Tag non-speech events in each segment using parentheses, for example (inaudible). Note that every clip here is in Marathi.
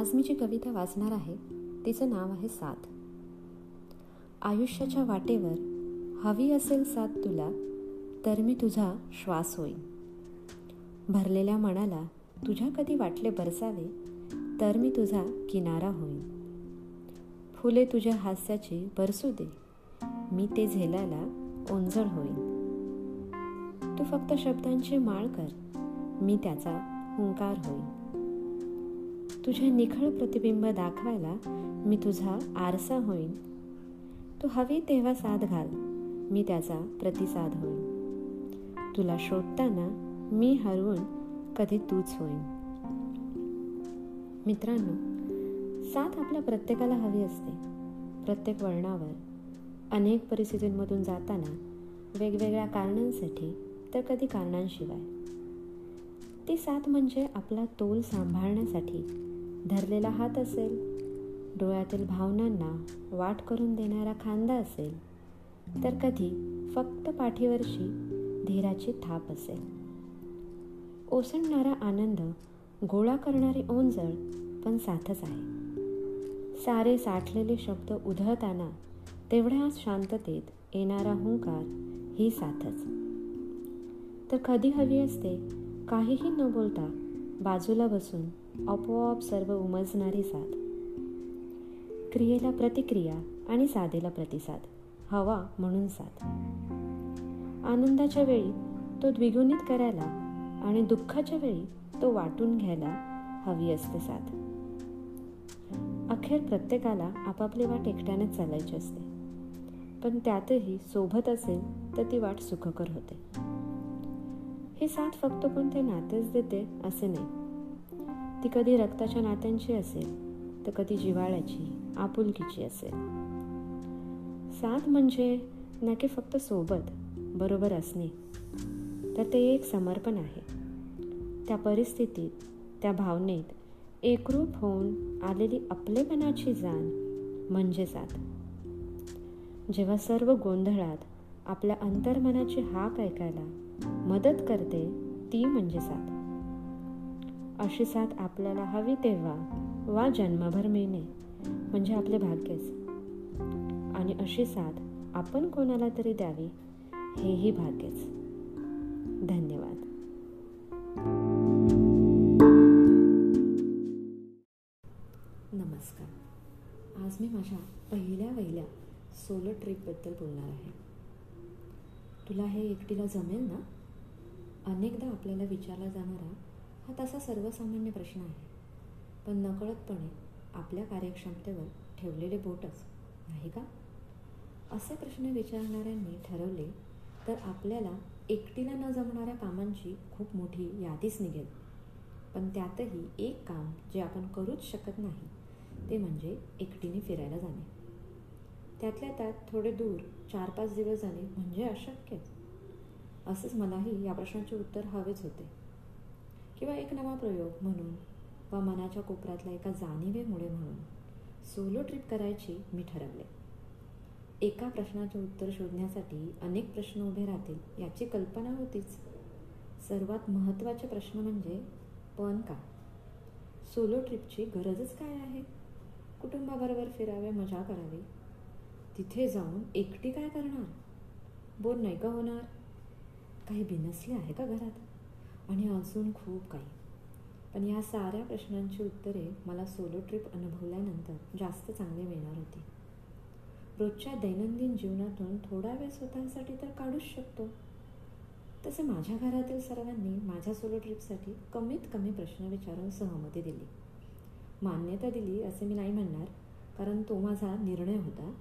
आज मी जी कविता वाचणार आहे तिचं नाव आहे साथ. आयुष्याच्या वाटेवर हवी असेल साथ तुला तर मी तुझा श्वास होईन. भरलेल्या मनाला तुझ्या कधी वाटले बरसावे तर मी तुझा किनारा होईन. फुले तुझ्या हास्याची बरसू दे मी ते झेलायला ओंजळ होईन. तू फक्त शब्दांची माळ कर मी त्याचा हुंकार होईन. तुझे निखळ प्रतिबिंब दाखवायला मी तुझा आरसा होईन. तू हवी तेव्हा साथ घाल मी त्याचा प्रतिसाद होईन. तुला शोधताना मी हरवून कधी तूच होईन. मित्रांनो साथ आपल्या प्रत्येकाला हवी असते. प्रत्येक वळणावर अनेक परिस्थितींमधून जाताना वेगवेगळ्या कारणांसाठी तर कधी कारणांशिवाय. ती साथ म्हणजे आपला तोल सांभाळण्यासाठी धरलेला हात असेल डोळ्यातील भावनांना वाट करून देणारा खांदा असेल तर कधी फक्त पाठीवरची धीराची थाप असेल. ओसंडणारा आनंद गोळा करणारी ओंजळ पण साथच आहे. सारे साठलेले शब्द उधळताना तेवढ्याच शांततेत येणारा हुंकार ही साथच. तर कधी हवी असते काहीही न बोलता बाजूला बसून आपोआप सर्व उमजणारी साथ. क्रियेला प्रतिक्रिया आणि साधेला प्रतिसाद हवा म्हणून साथ. आनंदाच्या वेळी तो द्विगुणित करायला आणि दुःखाच्या वेळी तो वाटून घ्यायला हवी असते साथ. अखेर प्रत्येकाला आपापली वाट एकट्यानेच चालायची असते. पण त्यातही सोबत असेल तर ती वाट सुखकर होते. ही साथ फक्त कोणते नातेच देते असे नाही. ती कधी रक्ताच्या नात्यांची असेल तर कधी जिवाळ्याची आपुलकीची असेल. साथ म्हणजे ना की फक्त सोबत बरोबर असणे. तर ते एक समर्पण आहे. त्या परिस्थितीत त्या भावनेत एकरूप होऊन आलेली आपलेपणाची जाण म्हणजे साथ. जेव्हा सर्व गोंधळात आपल्या अंतर्मनाची हाक ऐकायला मदत करते ती म्हणजे साथ. अशी साथ आपल्याला हवी तेव्हा वा जन्मभर मिळणे म्हणजे आपले भाग्यच. आणि अशी साथ आपण कोणाला तरी द्यावी हेही भाग्यच. धन्यवाद. नमस्कार. आज मी माझ्या पहिल्या वहिल्या सोलो ट्रिपबद्दल बोलणार आहे. तुला हे एकटीला जमेल ना? अनेकदा आपल्याला विचारला जाणारा हा तसा सर्वसामान्य प्रश्न आहे. पण नकळतपणे आपल्या कार्यक्षमतेवर ठेवलेले बोटच नाही का? असे प्रश्न विचारणाऱ्यांनी ठरवले तर आपल्याला एकटीला न जमणाऱ्या कामांची खूप मोठी यादीच निघेल. पण त्यातही एक काम जे आपण करूच शकत नाही ते म्हणजे एकटीने फिरायला जाणे. त्यातल्या त्यात थोडे दूर चार पाच दिवस जाणे म्हणजे अशक्यच. असंच मलाही या प्रश्नाचे उत्तर हवेच होते. किंवा एक नवा प्रयोग म्हणून व मनाच्या कोपऱ्यातल्या एका जाणीवेमुळे म्हणून सोलो ट्रिप करायची मी ठरवले. एका प्रश्नाचे उत्तर शोधण्यासाठी अनेक प्रश्न उभे राहतील याची कल्पना होतीच. सर्वात महत्त्वाचे प्रश्न म्हणजे पण का? सोलो ट्रिपची गरजच काय आहे? कुटुंबाबरोबर फिरावे मजा करावी. तिथे जाऊन एकटी काय करणार? बोर नाही का होणार? काही बिनसले आहे का घरात? आणि अजून खूप काही. पण या साऱ्या प्रश्नांची उत्तरे मला सोलो ट्रिप अनुभवल्यानंतर जास्त चांगली मिळणार होती. रोजच्या दैनंदिन जीवनातून थोडा वेळ स्वतःसाठी तर काढूच शकतो. तसे माझ्या घरातील सर्वांनी माझ्या सोलो ट्रिपसाठी कमीत कमी प्रश्न विचारून सहमती दिली. मान्यता दिली असे मी नाही म्हणणार कारण तो माझा निर्णय होता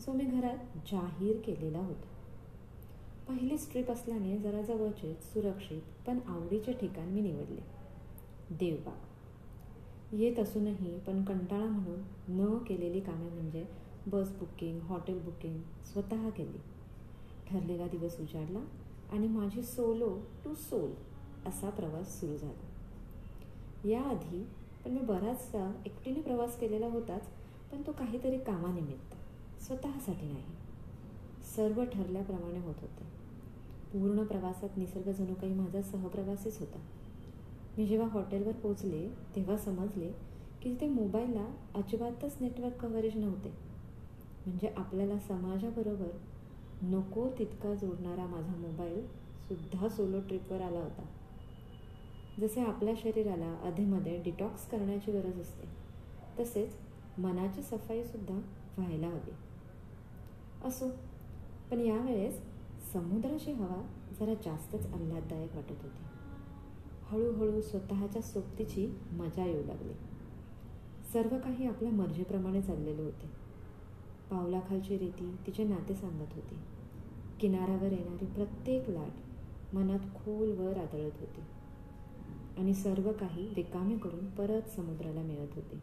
जो मी घरात जाहीर केलेला होता. पहिलीच ट्रिप असल्याने जरा जवळचेच सुरक्षित पण आवडीचे ठिकाण मी निवडले. देवबाग. येत असूनही पण कंटाळा म्हणून न केलेली कामे म्हणजे बस बुकिंग हॉटेल बुकिंग स्वतः केली. ठरलेला दिवस उजाडला आणि माझी सोलो टू सोल असा प्रवास सुरू झाला. याआधी पण मी बराचसा एकटीने प्रवास केलेला होताच पण तो काहीतरी कामानिमित्त स्वतःसाठी नाही. सर्व ठरल्याप्रमाणे होत होते. पूर्ण प्रवासात निसर्ग जणू काही माझा सहप्रवासीच होता. मी जेव्हा हॉटेलवर पोचले तेव्हा समजले की तिथे मोबाईलला अजिबातच नेटवर्क कव्हरेज नव्हते. म्हणजे आपल्याला समाजाबरोबर नको तितका जोडणारा माझा मोबाईल सुद्धा सोलो ट्रिपवर आला होता. जसे आपल्या शरीराला अधेमध्ये डिटॉक्स करण्याची गरज असते तसेच मनाची सफाईसुद्धा व्हायला हवी. असो पण यावेळेस समुद्राची हवा जरा जास्तच आल्हाददायक वाटत होती. हळूहळू स्वतःच्या सोबतीची मजा येऊ लागली. सर्व काही आपल्या मर्जीप्रमाणे चाललेले होते. पावलाखालची रेती तिचे नाते सांगत होती. किनाऱ्यावर येणारी प्रत्येक लाट मनात खोलवर आदळत होती. आणि सर्व काही रिकामे करून परत समुद्राला मिळत होते.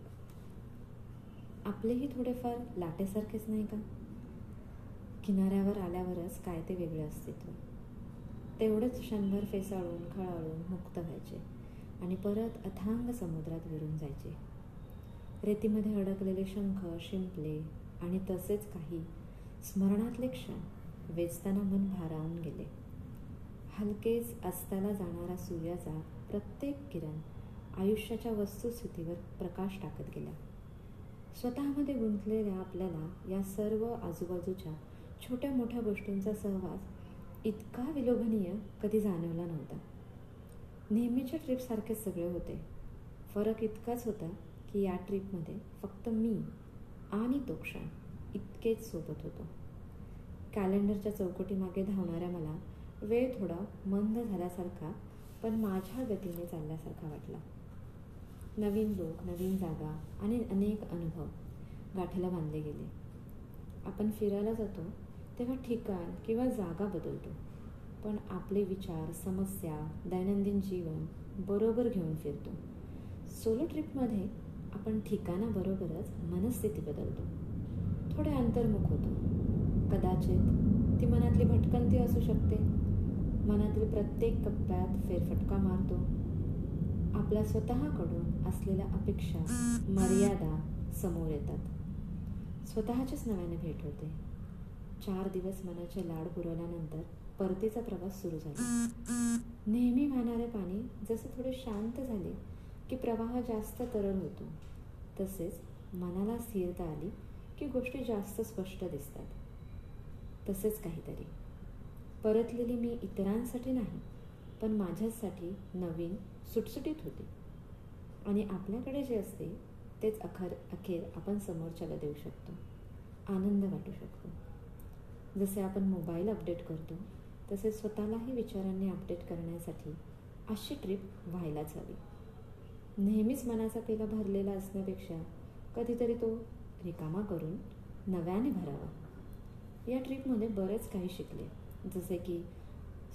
आपलेही थोडेफार लाटेसारखेच नाही का? किनाऱ्यावर आल्यावरच काय ते वेगळे अस्तित्व. तेवढंच क्षणभर फेसाळून खळाळून मुक्त व्हायचे आणि परत अथांग समुद्रात विरून जायचे. रेतीमध्ये अडकलेले शंख शिंपले आणि तसेच काही स्मरणातले क्षण वेचताना मन भारावून गेले. हलकेच अस्ताला जाणारा सूर्याचा प्रत्येक किरण आयुष्याच्या वस्तुस्थितीवर प्रकाश टाकत गेला. स्वतःमध्ये गुंतलेल्या आपल्याला या सर्व आजूबाजूच्या छोट्या मोठ्या गोष्टींचा सहवास इतका विलोभनीय कधी जाणवला नव्हता. नेहमीच्या ट्रिपसारखेच सगळे होते. फरक इतकाच होता की या ट्रिपमध्ये फक्त मी आणि तो क्षण इतकेच सोबत होतो. कॅलेंडरच्या चौकटीमागे धावणाऱ्या मला वेळ थोडा मंद झाल्यासारखा पण माझ्या गतीने चालल्यासारखा वाटला. नवीन लोक नवीन जागा आणि अनेक अनुभव गाठीला बांधले गेले. आपण फिरायला जातो तेव्हा ठिकाण किंवा जागा बदलतो. पण आपले विचार समस्या दैनंदिन जीवन बरोबर घेऊन फिरतो. सोलो ट्रिपमध्ये आपण ठिकाणाबरोबरच मनस्थिती बदलतो. थोडे अंतर्मुख होतो. कदाचित ती मनातली भटकंती असू शकते. मनातील प्रत्येक कप्प्यात फेरफटका मारतो. आपल्या स्वतःकडून असलेल्या अपेक्षा मर्यादा समोर येतात. स्वतःच्याच नव्याने भेट होते. चार दिवस मनाचे लाड पुरवल्यानंतर परतीचा प्रवास सुरू झाला. नेहमी वाहणारे पाणी जसे थोडे शांत झाले की प्रवाह जास्त तरल होतो तसेच मनाला स्थिरता आली की गोष्टी जास्त स्पष्ट दिसतात. तसेच काहीतरी. परतलेली मी इतरांसाठी नाही पण माझ्यासाठी नवीन सुटसुटीत होती. आणि आपल्याकडे जे असते तेच अखर अखेर आपण समोरच्याला देऊ शकतो. आनंद वाटू शकतो. जसे आपण मोबाईल अपडेट करतो तसे स्वतःलाही विचारांनी अपडेट करण्यासाठी अशी ट्रिप व्हायलाच हवी. नेहमीच मनाचा पेला भरलेला असण्यापेक्षा कधीतरी तो रिकामा करून नव्याने भरावा. या ट्रिपमध्ये बरेच काही शिकले जसे की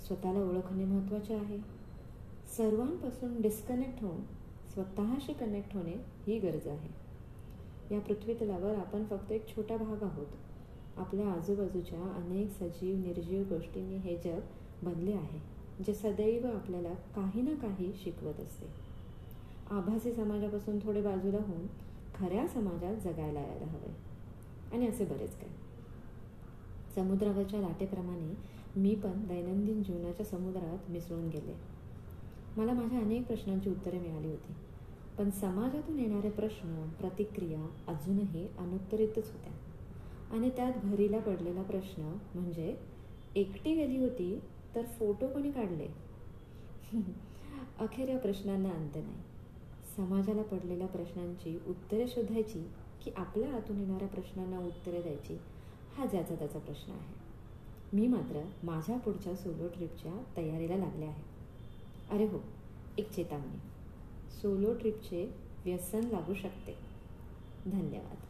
स्वतःला ओळखणे महत्त्वाचे आहे. सर्वांपासून डिस्कनेक्ट होऊन स्वतःशी कनेक्ट होणे ही गरज आहे. या पृथ्वीतलावर आपण फक्त एक छोटा भाग आहोत. आपल्या आजूबाजूच्या अनेक सजीव निर्जीव गोष्टींनी हे जग बनले आहे जे सदैव आपल्याला काही ना काही शिकवत असते. आभासी समाजापासून थोडे बाजूला होऊन खऱ्या समाजात जगायला यायला हवे आणि असे बरेच काय समुद्रावरच्या लाटेप्रमाणे मी पण दैनंदिन जीवनाच्या समुद्रात मिसळून गेले. मला माझ्या अनेक प्रश्नांची उत्तरे मिळाली होती. पण समाजातून येणारे प्रश्न प्रतिक्रिया अजूनही अनुत्तरितच होत्या. आणि त्यात भरीला पडलेला प्रश्न म्हणजे एकटी गेली होती तर फोटो कोणी काढले? (laughs) अखेर या प्रश्नांना अंत नाही. समाजाला पडलेल्या प्रश्नांची उत्तरे शोधायची की आपल्या आतून येणाऱ्या प्रश्नांना उत्तरे द्यायची हा ज्याचा त्याचा प्रश्न आहे. मी मात्र माझ्या पुढच्या सोलो ट्रिपच्या तयारीला लागले आहे. अरे हो एक चेतावणी. सोलो ट्रिपचे व्यसन लागू शकते. धन्यवाद.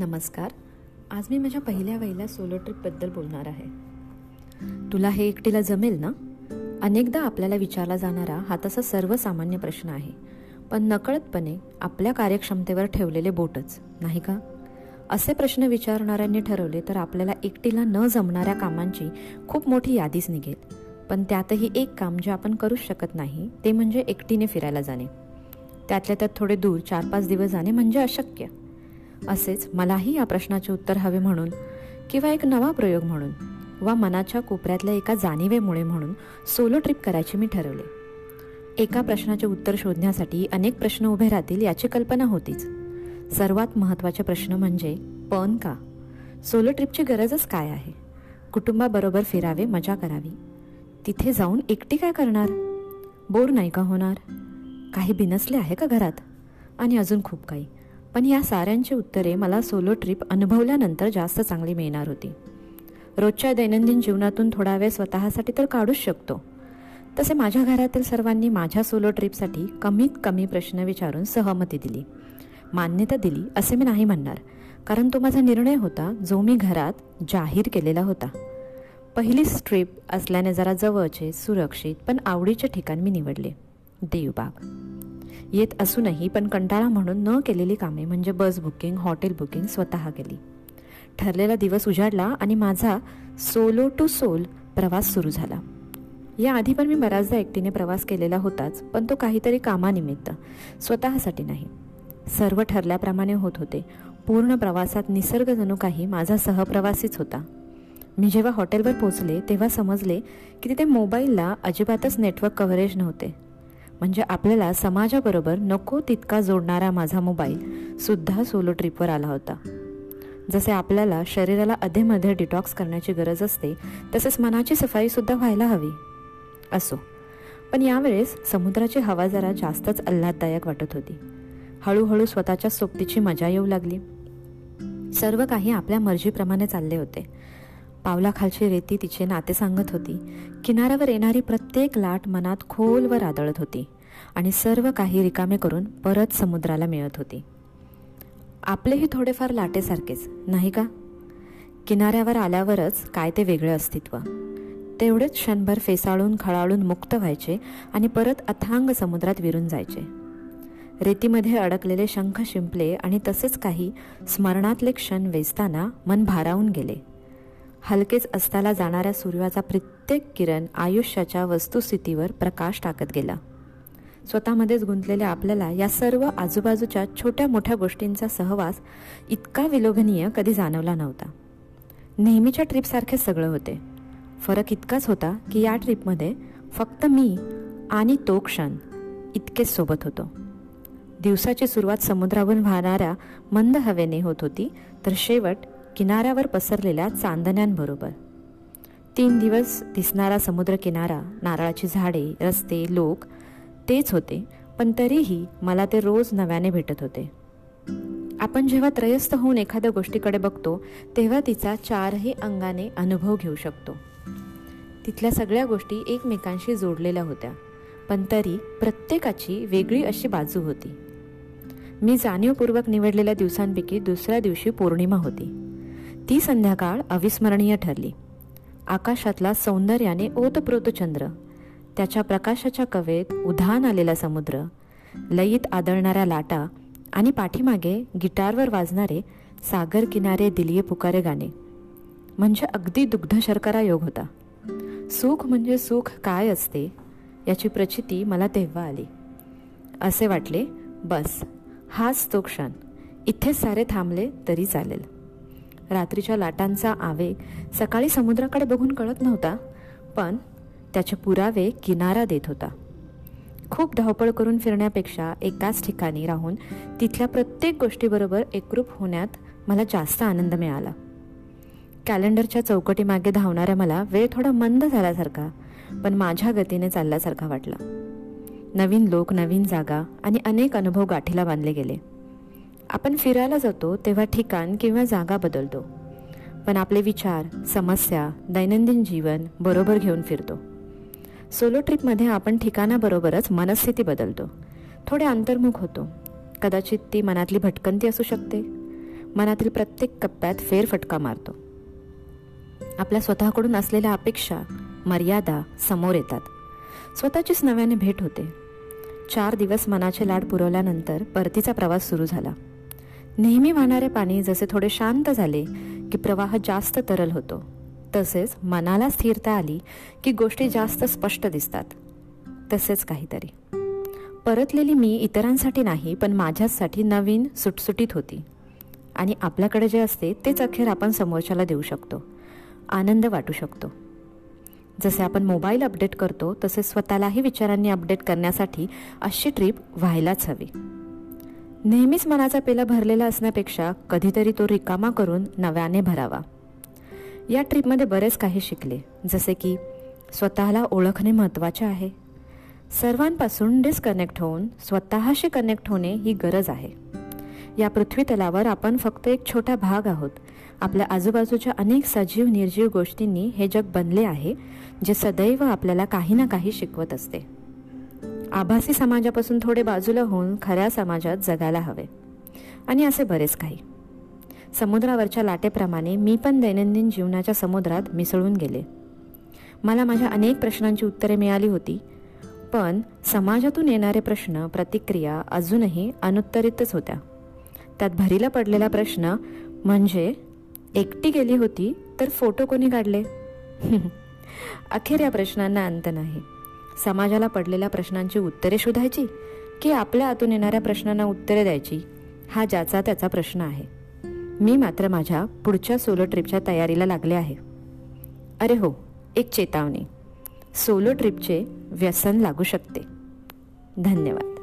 नमस्कार. आज मी माझ्या पहिल्या वहिल्या सोलो ट्रिपबद्दल बोलणार आहे. तुला हे एकटीला जमेल ना? अनेकदा आपल्याला विचारला जाणारा हा तसा सर्वसामान्य प्रश्न आहे. पण नकळतपणे आपल्या कार्यक्षमतेवर ठेवलेले बोटच नाही का? असे प्रश्न विचारणाऱ्यांनी ठरवले तर आपल्याला एकटीला न जमणाऱ्या कामांची खूप मोठी यादीच निघेल. पण त्यातही एक काम जे आपण करूच शकत नाही ते म्हणजे एकटीने फिरायला जाणे. त्यातल्या त्यात थोडे दूर चार पाच दिवस जाणे म्हणजे अशक्य. असेच मलाही या प्रश्नाचे उत्तर हवे म्हणून किंवा एक नवा प्रयोग म्हणून वा मनाच्या कोपऱ्यातल्या एका जाणीवेमुळे म्हणून सोलो ट्रिप करायची मी ठरवले. एका प्रश्नाचे उत्तर शोधण्यासाठी अनेक प्रश्न उभे राहतील याची कल्पना होतीच. सर्वात महत्त्वाचे प्रश्न म्हणजे पण का? सोलो ट्रिपची गरजच काय आहे? कुटुंबाबरोबर फिरावे मजा करावी. तिथे जाऊन एकटी काय करणार? बोर नाही का होणार? काही बिनसले आहे का घरात? आणि अजून खूप काही. पण या साऱ्यांची उत्तरे मला सोलो ट्रिप अनुभवल्यानंतर जास्त चांगली मिळणार होती. रोजच्या दैनंदिन जीवनातून थोडा वेळ स्वतःसाठी तर काढूच शकतो. तसे माझ्या घरातील सर्वांनी माझ्या सोलो ट्रिपसाठी कमीत कमी प्रश्न विचारून सहमती दिली. मान्यता दिली असे मी नाही म्हणणार कारण तो माझा निर्णय होता जो मी घरात जाहीर केलेला होता. पहिलीच ट्रिप असल्याने जरा जवळचे सुरक्षित पण आवडीचे ठिकाण मी निवडले. देवबाग. येत असूनही पण कंटाळा म्हणून न केलेली कामे म्हणजे बस बुकिंग हॉटेल बुकिंग स्वतः केली ठरलेला दिवस उजाडला आणि माझा सोलो टू सोल प्रवास सुरू झाला. याआधी पण मी बऱ्याचदा एकटीने प्रवास केलेला होताच पण तो काहीतरी कामानिमित्त स्वतःसाठी नाही. सर्व ठरल्याप्रमाणे होत होते. पूर्ण प्रवासात निसर्ग जणू काही माझा सहप्रवासीच होता. मी जेव्हा हॉटेलवर पोचले तेव्हा समजले की तिथे मोबाईलला अजिबातच नेटवर्क कव्हरेज नव्हते. म्हणजे आपल्याला समाजाबरोबर नको तितका जोडणारा माझा मोबाईल सुद्धा सोलो ट्रिपवर आला होता. जसे आपल्याला शरीराला अधेमध्ये डिटॉक्स करण्याची गरज असते तसेच मनाची सफाईसुद्धा व्हायला हवी. असो. पण यावेळेस समुद्राची हवा जरा जास्तच आल्हाददायक वाटत होती. हळूहळू स्वतःच्या सोबतीची मजा येऊ लागली. सर्व काही आपल्या मर्जीप्रमाणे चालले होते. पावलाखालची रेती तिचे नाते सांगत होती. किनाऱ्यावर येणारी प्रत्येक लाट मनात खोलवर आदळत होती आणि सर्व काही रिकामे करून परत समुद्राला मिळत होती. आपलेही थोडेफार लाटेसारखेच नाही का? किनाऱ्यावर आल्यावरच काय ते वेगळे अस्तित्व. तेवढेच क्षणभर फेसाळून खळाळून मुक्त व्हायचे आणि परत अथांग समुद्रात विरून जायचे. रेतीमध्ये अडकलेले शंख शिंपले आणि तसेच काही स्मरणातले क्षण वेचताना मन भारावून गेले. हलकेच अस्ताला जाणाऱ्या सूर्याचा प्रत्येक किरण आयुष्याच्या वस्तुस्थितीवर प्रकाश टाकत गेला. स्वतःमध्येच गुंतलेल्या आपल्याला या सर्व आजूबाजूच्या छोट्या मोठ्या गोष्टींचा सहवास इतका विलोभनीय कधी जाणवला नव्हता. नेहमीच्या ट्रिपसारखे सगळं होते. फरक इतकाच होता की या ट्रिपमध्ये फक्त मी आणि तो क्षण इतकेच सोबत होतो. दिवसाची सुरुवात समुद्रावरून वाहणाऱ्या मंद हवेने होत होती तर शेवट किनाऱ्यावर पसरलेल्या चांदण्यांबरोबर. तीन दिवस दिसणारा समुद्र किनारा नारळाची झाडे रस्ते लोक तेच होते पण तरीही मला ते रोज नव्याने भेटत होते. आपण जेव्हा त्रयस्थ होऊन एखाद्या गोष्टीकडे बघतो तेव्हा तिचा चारही अंगाने अनुभव घेऊ शकतो. तिथल्या सगळ्या गोष्टी एकमेकांशी जोडलेल्या होत्या पण तरी प्रत्येकाची वेगळी अशी बाजू होती. मी जाणीवपूर्वक निवडलेल्या दिवसांपैकी दुसऱ्या दिवशी पौर्णिमा होती. ती संध्याकाळ अविस्मरणीय ठरली. आकाशातला सौंदर्याने ओतप्रोत चंद्र त्याच्या प्रकाशाच्या कवेत उधान आलेला समुद्र लयीत आदळणाऱ्या लाटा आणि पाठीमागे गिटारवर वाजणारे सागर किनारे दिलिये पुकारे गाणे. म्हणजे अगदी दुग्ध शर्करा योग होता. सुख म्हणजे सुख काय असते याची प्रचिती मला तेव्हा आली. असे वाटले बस हाच तो क्षण. इथेच सारे थांबले तरी चालेल. रात्रीच्या लाटांचा आवेग सकाळी समुद्राकडे बघून कळत नव्हता पण त्याचे पुरावे किनारा देत होता. खूप धावपळ करून फिरण्यापेक्षा एकाच ठिकाणी राहून तिथल्या प्रत्येक गोष्टीबरोबर एकरूप होण्यात मला जास्त आनंद मिळाला. कॅलेंडरच्या चौकटीमागे धावणाऱ्या मला वेळ थोडा मंद झाल्यासारखा पण माझ्या गतीने चालल्यासारखा वाटला. नवीन लोक नवीन जागा आणि अनेक अनुभव गाठीला बांधले गेले. आपण फिरायला जातो तेव्हा ठिकाण किंवा जागा बदलतो. पण आपले विचार समस्या दैनंदिन जीवन बरोबर घेऊन फिरतो. सोलो ट्रिपमध्ये आपण ठिकाणाबरोबरच मनस्थिती बदलतो. थोडे अंतर्मुख होतो. कदाचित ती मनातली भटकंती असू शकते. मनातील प्रत्येक कप्प्यात फेरफटका मारतो. आपल्या स्वतःकडून असलेल्या अपेक्षा मर्यादा समोर येतात. स्वतःचीच नव्याने भेट होते. चार दिवस मनाचे लाड पुरवल्यानंतर परतीचा प्रवास सुरू झाला. नेहमी वाहणारे पाणी जसे थोडे शांत झाले की प्रवाह जास्त तरल होतो तसेच मनाला स्थिरता आली की गोष्टी जास्त स्पष्ट दिसतात. तसेच काहीतरी. परतलेली मी इतरांसाठी नाही पण माझ्यासाठी नवीन सुटसुटीत होती. आणि आपल्याकडे जे असते तेच अखेर आपण समोरच्याला देऊ शकतो. आनंद वाटू शकतो. जसे आपण मोबाईल अपडेट करतो तसे स्वतःलाही विचारांनी अपडेट करण्यासाठी अशी ट्रीप व्हायलाच हवी. नेहमीच मनाचा पेला भरलेला असण्यापेक्षा कधीतरी तो रिकामा करून नव्याने भरावा. या ट्रीपमध्ये बरेच काही शिकले जसे की स्वतःला ओळखणे महत्त्वाचे आहे. सर्वांपासून डिस्कनेक्ट होऊन स्वतःशी कनेक्ट होणे ही गरज आहे. या पृथ्वी तलावर आपण फक्त एक छोटा भाग आहोत. आपल्या आजूबाजूच्या अनेक सजीव निर्जीव गोष्टींनी हे जग बनले आहे जे सदैव आपल्याला काही ना काही शिकवत असते. आभासी समाजापासून थोडे बाजूला होऊन खऱ्या समाजात जगायला हवे. आणि असे बरेच काही. समुद्रावरच्या लाटेप्रमाणे मी पण दैनंदिन जीवनाच्या समुद्रात मिसळून गेले. मला माझ्या अनेक प्रश्नांची उत्तरे मिळाली होती पण समाजातून येणारे प्रश्न प्रतिक्रिया अजूनही अनुत्तरितच होत्या. त्यात भरीला पडलेला प्रश्न म्हणजे एकटी गेली होती तर फोटो कोणी काढले? (laughs) अखेर या प्रश्नांना अंत नाही. समाजाला पडलेल्या प्रश्नांची उत्तरे शोधायची की आपल्या आतून येणाऱ्या प्रश्नांना उत्तरे द्यायची? हा ज्याचा त्याचा प्रश्न आहे. मी मात्र माझ्या पुढच्या सोलो ट्रिपच्या तयारीला लागले आहे. अरे हो एक चेतावणी. सोलो ट्रिपचे व्यसन लागू शकते. धन्यवाद.